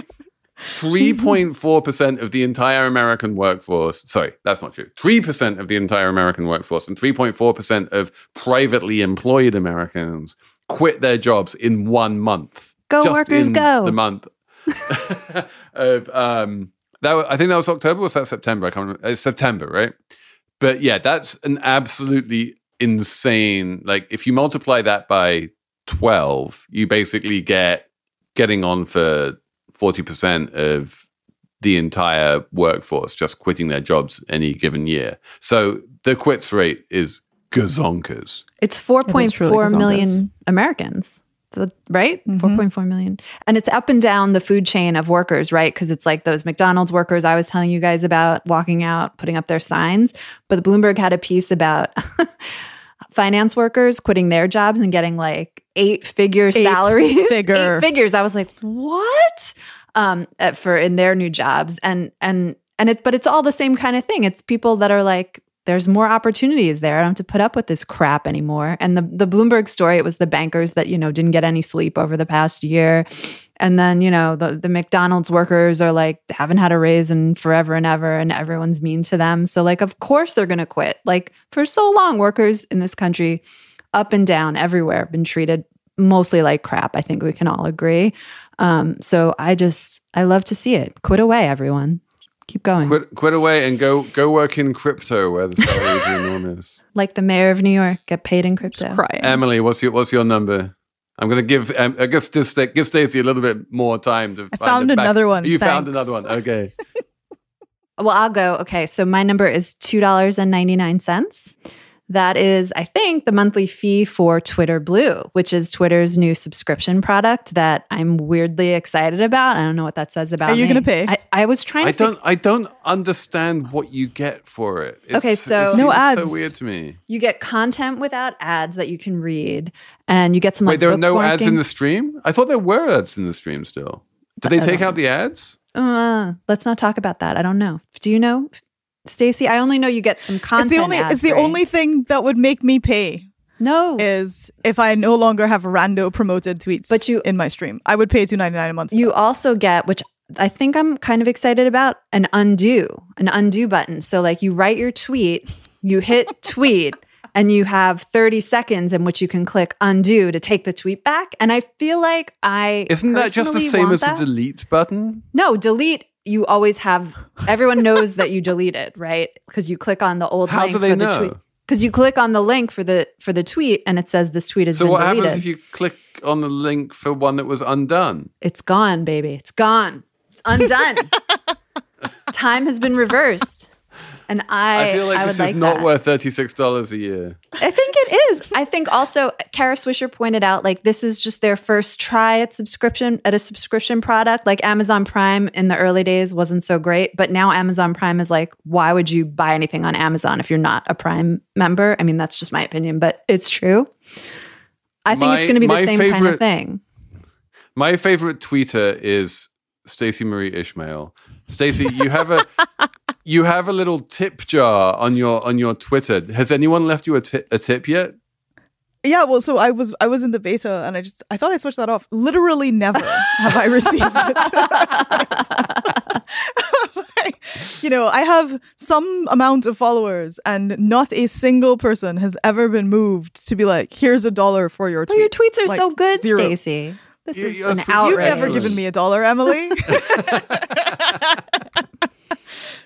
3.4% of the entire American workforce. Sorry, that's not true. 3% of the entire American workforce and 3.4% of privately employed Americans quit their jobs in one month. Go, Just workers, in go. The month of um that I think that was October or was that September? I can't remember. It's September, right? But yeah, that's an absolutely insane. Like if you multiply that by 12, you basically get getting on for 40% of the entire workforce just quitting their jobs any given year. So the quits rate is gazonkers. It's It is truly 4.4 million gazonkas. Americans, The- right? Mhm. 4.4 million. And it's up and down the food chain of workers, right? Because it's like those McDonald's workers I was telling you guys about walking out, putting up their signs. But the Bloomberg had a piece about finance workers quitting their jobs and getting like eight figure salaries. figure. Eight figures. I was like, what? Um, for in their new jobs. And, and, and it, but it's all the same kind of thing. It's people that are like, there's more opportunities there. I don't have to put up with this crap anymore. And the the Bloomberg story, it was the bankers that, you know, didn't get any sleep over the past year. And then, you know, the, the McDonald's workers are like, haven't had a raise in forever and ever, and everyone's mean to them. So, like, of course they're to quit. Like, for so long, workers in this country, up and down, everywhere, have been treated mostly like crap. I think we can all agree. Um, so, I just, I love to see it. Quit away, everyone. Keep going. Quit, quit away and go go work in crypto where the salaries are enormous. Like the mayor of New York, get paid in crypto. Crying. Emily, what's your what's your number? I'm going to give um, I guess this give Stacey a little bit more time to. I find found it back. another one, You found another one. Okay. Well, I'll go. Okay. So my number is $2.99. That is, I think, the monthly fee for Twitter Blue, which is Twitter's new subscription product that I'm weirdly excited about. I don't know what that says about Are you me. gonna pay? I, I was trying I to don't I don't understand what you get for it. It's, Okay, so- it No ads. So weird to me. you get content without ads that you can read, and you get some like Wait, there are no ads in the stream. I thought there were ads in the stream still. Did they take out the ads? Uh, let's not talk about that. I don't know. Do you know, Stacey? I only know you get some content. It's the only. It's the ad-free. only thing that would make me pay No, is if I no longer have rando promoted tweets. But you- in my stream, I would pay two ninety nine a month. You that. also get, which I think I'm kind of excited about, an undo, an undo button. So, like, you write your tweet, you hit tweet, and you have 30 seconds in which you can click undo to take the tweet back. And I feel like I Isn't that just the same as that. the delete button? No, delete. You always have. Everyone knows that you deleted, right? Because you click on the old. How link do they for the know? tweet. Because you click on the link for the for the tweet, and it says this tweet has So been what deleted. happens if you click on the link for one that was undone? It's gone, baby. It's gone. It's undone. Time has been reversed. And I, I, feel like I this is like not that. worth thirty six dollars a year. I think it is. I think also Kara Swisher pointed out like this is just their first try at subscription at a subscription product. Like Amazon Prime in the early days wasn't so great, but now Amazon Prime is like, why would you buy anything on Amazon if you're not a Prime member? I mean, that's just my opinion, but it's true. I think My- it's going to be the same kind of thing. My favorite tweeter is Stacey Marie Ishmael. Stacey, you have a you have a little tip jar on your on your Twitter. Has anyone left you a tip yet? Yeah, well, so I was I was in the beta and I just I thought I switched that off. Literally never have I received it. Like, you know, I have some amount of followers, and not a single person has ever been moved to be like, "Here's a dollar for your tweets." Well, your tweets are Like, so good, zero. Stacey. This You- is your an tweets are outrage. You've never given me a dollar, Emily.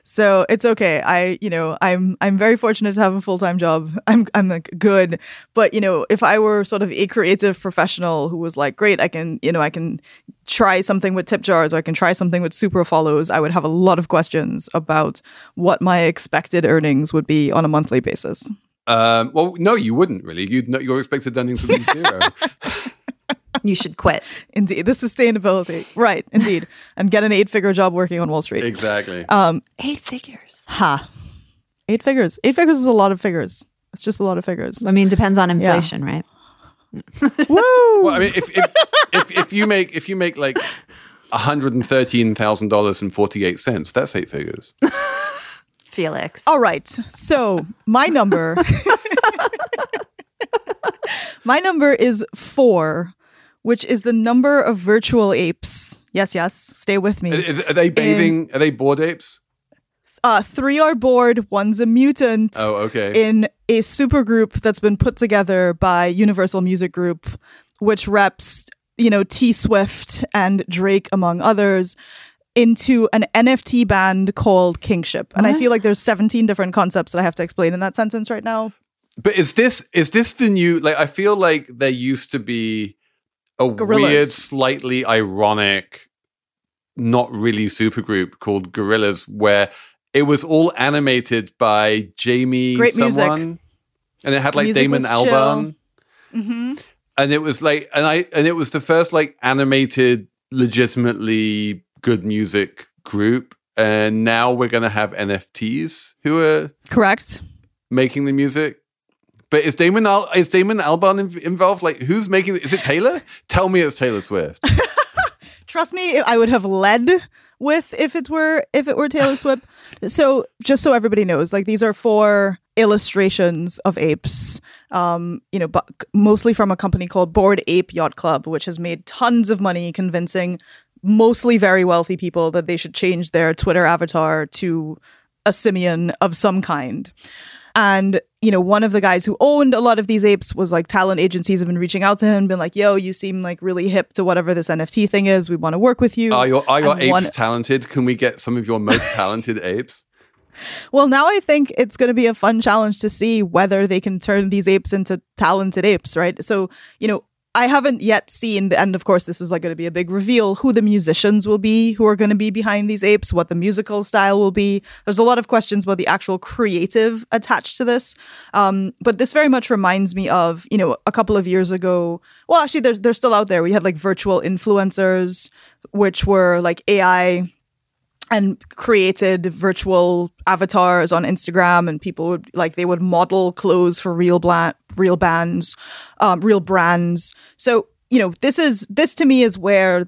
so it's okay. I, you know, I'm I'm very fortunate to have a full time job. I'm I'm like good, but you know, if I were sort of a creative professional who was like, great, I can, you know, I can try something with tip jars or I can try something with super follows, I would have a lot of questions about what my expected earnings would be on a monthly basis. Um, well, no, you wouldn't really. You'd know, your expected earnings would be zero. You should quit. Indeed, the sustainability, right? Indeed, and get an eight figure job working on Wall Street. exactly. Um, Eight figures. Ha. Eight figures. Eight figures is a lot of figures. It's just a lot of figures. I mean, depends on inflation, right? Woo! well, I mean, if if, if if you make if you make like hundred and thirteen thousand dollars and forty eight cents, that's eight figures. Felix. All right. So my number My number is four, which is the number of virtual apes. Yes, yes. Stay with me. are they bathing? Are they bored apes? Uh three are bored, one's a mutant. Oh, okay. in a supergroup that's been put together by Universal Music Group, which reps, you know, T Swift and Drake, among others, into an NFT band called Kingship. And I feel like there's 17 different concepts that I have to explain in that sentence right now. But is this is this the new? Like, I feel like there used to be a Gorillaz. weird, slightly ironic, not really supergroup called Gorillaz, where it was all animated by Jamie Great music. someone, and it had like Music Damon. Albarn, Mm-hmm. and it was like, and I and it was the first like animated, legitimately good music group. And now we're gonna have NFTs who are Correct. making the music. But is Damon Al- is Damon Albarn inv- involved? Like, who's making? Is it Taylor? Tell me it's Taylor Swift. Trust me, I would have led with if it were if it were Taylor Swift. So just so everybody knows, like these are four illustrations of apes. Um, you know, but mostly from a company called Bored Ape Yacht Club, which has made tons of money convincing mostly very wealthy people that they should change their Twitter avatar to a simian of some kind. And, you know, one of the guys who owned a lot of these apes was like talent agencies have been reaching out to him, been like, yo, you seem like really hip to whatever this NFT thing is. We want to work with you. Are your, are your And apes one- talented? Can we get some of your most talented apes? Well, now I think it's going to be a fun challenge to see whether they can turn these apes into talented apes, right? So, you know, I haven't yet seen, and of course, this is like going to be a big reveal who the musicians will be who are going to be behind these apes, what the musical style will be. There's a lot of questions about the actual creative attached to this. Um, but this very much reminds me of, you know, a couple of years ago. Well, actually, they're, they're still out there. We had like virtual influencers, which were like AI and created virtual avatars on Instagram, and people would like they would model clothes for real bla- real bands, um, real brands. So you know, this is this to me is where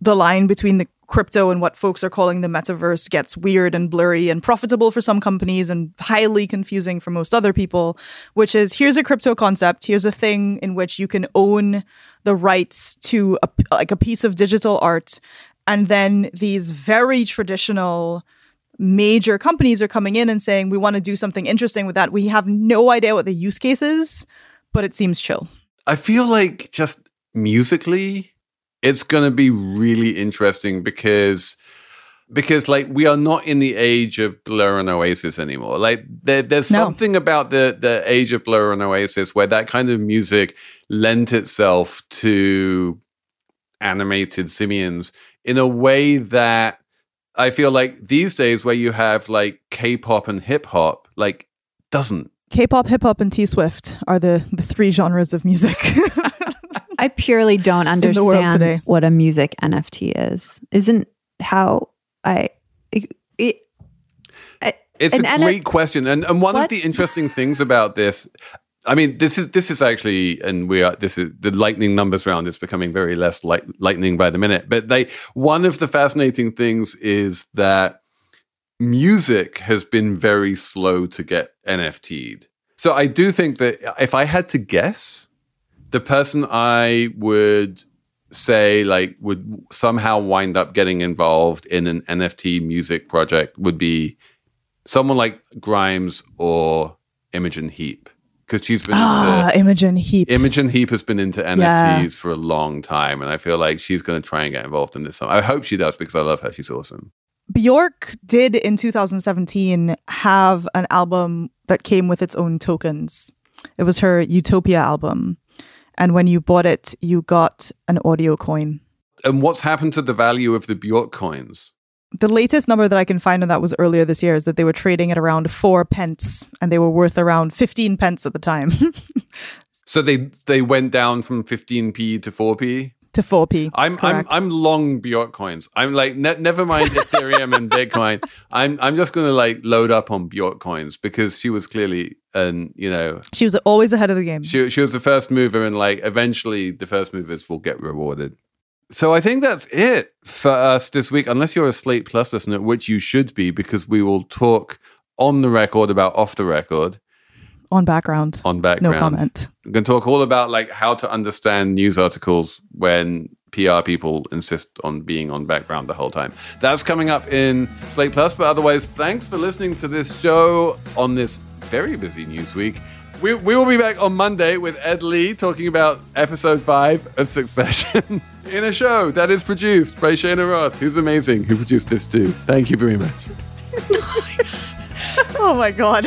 the line between the crypto and what folks are calling the metaverse gets weird and blurry and profitable for some companies and highly confusing for most other people which is here's a crypto concept here's a thing in which you can own the rights to a, like a piece of digital art and then these very traditional major companies are coming in and saying we want to do something interesting with that we have no idea what the use case is but it seems chill I feel like just musically, it's going to be really interesting because because like we are not in the age of Blur and Oasis anymore. Like there, there's No. something about the the age of Blur and Oasis where that kind of music lent itself to animated simians in a way that I feel like these days where you have like K-pop and hip hop like doesn't. k-pop hip-hop and t-swift are the the three genres of music I purely don't understand what a music NFT is. Isn't how I it, it, It's An a N- great question, and and one of the interesting things about this, I mean, this is this is actually, and we are this is the lightning numbers round is becoming very less light, lightning by the minute. But they one of the fascinating things is that music has been very slow to get NFT'd. So I do think that if I had to guess, the person I would say like would somehow wind up getting involved in an NFT music project would be someone like Grimes or Imogen Heap because she's been ah into imogen heap Imogen Heap has been into NFTs Yeah. for a long time, and I feel like she's going to try and get involved in this. Song. I hope she does because I love her. She's awesome. Bjork did in 2017 have an album that came with its own tokens. It was her Utopia album. And when you bought it, you got an audio coin. And what's happened to the value of the Bjork coins? The latest number that I can find on that was earlier this year is that they were trading at around four pence and they were worth around 15 pence at the time So they they went down from 15p to 4p. to 4p. I'm I'm I'm long Bjork coins. I'm like ne- never mind Ethereum and Bitcoin. I'm I'm just going to like load up on Bjork coins because she was clearly and you know she was always ahead of the game. she she was the first mover and like eventually the first movers will get rewarded. So I think that's it for us this week unless you're a Slate Plus listener which you should be because we will talk on the record about off the record on background. on background. No comment. We're going to talk all about like how to understand news articles when PR people insist on being on background the whole time. That's coming up in Slate Plus. But otherwise, thanks for listening to this show on this very busy news week. We, we will be back on Monday with Ed Lee talking about episode five of Succession in a show that is produced by Shayna Roth, who's amazing, who produced this too. Thank you very much. Oh my God.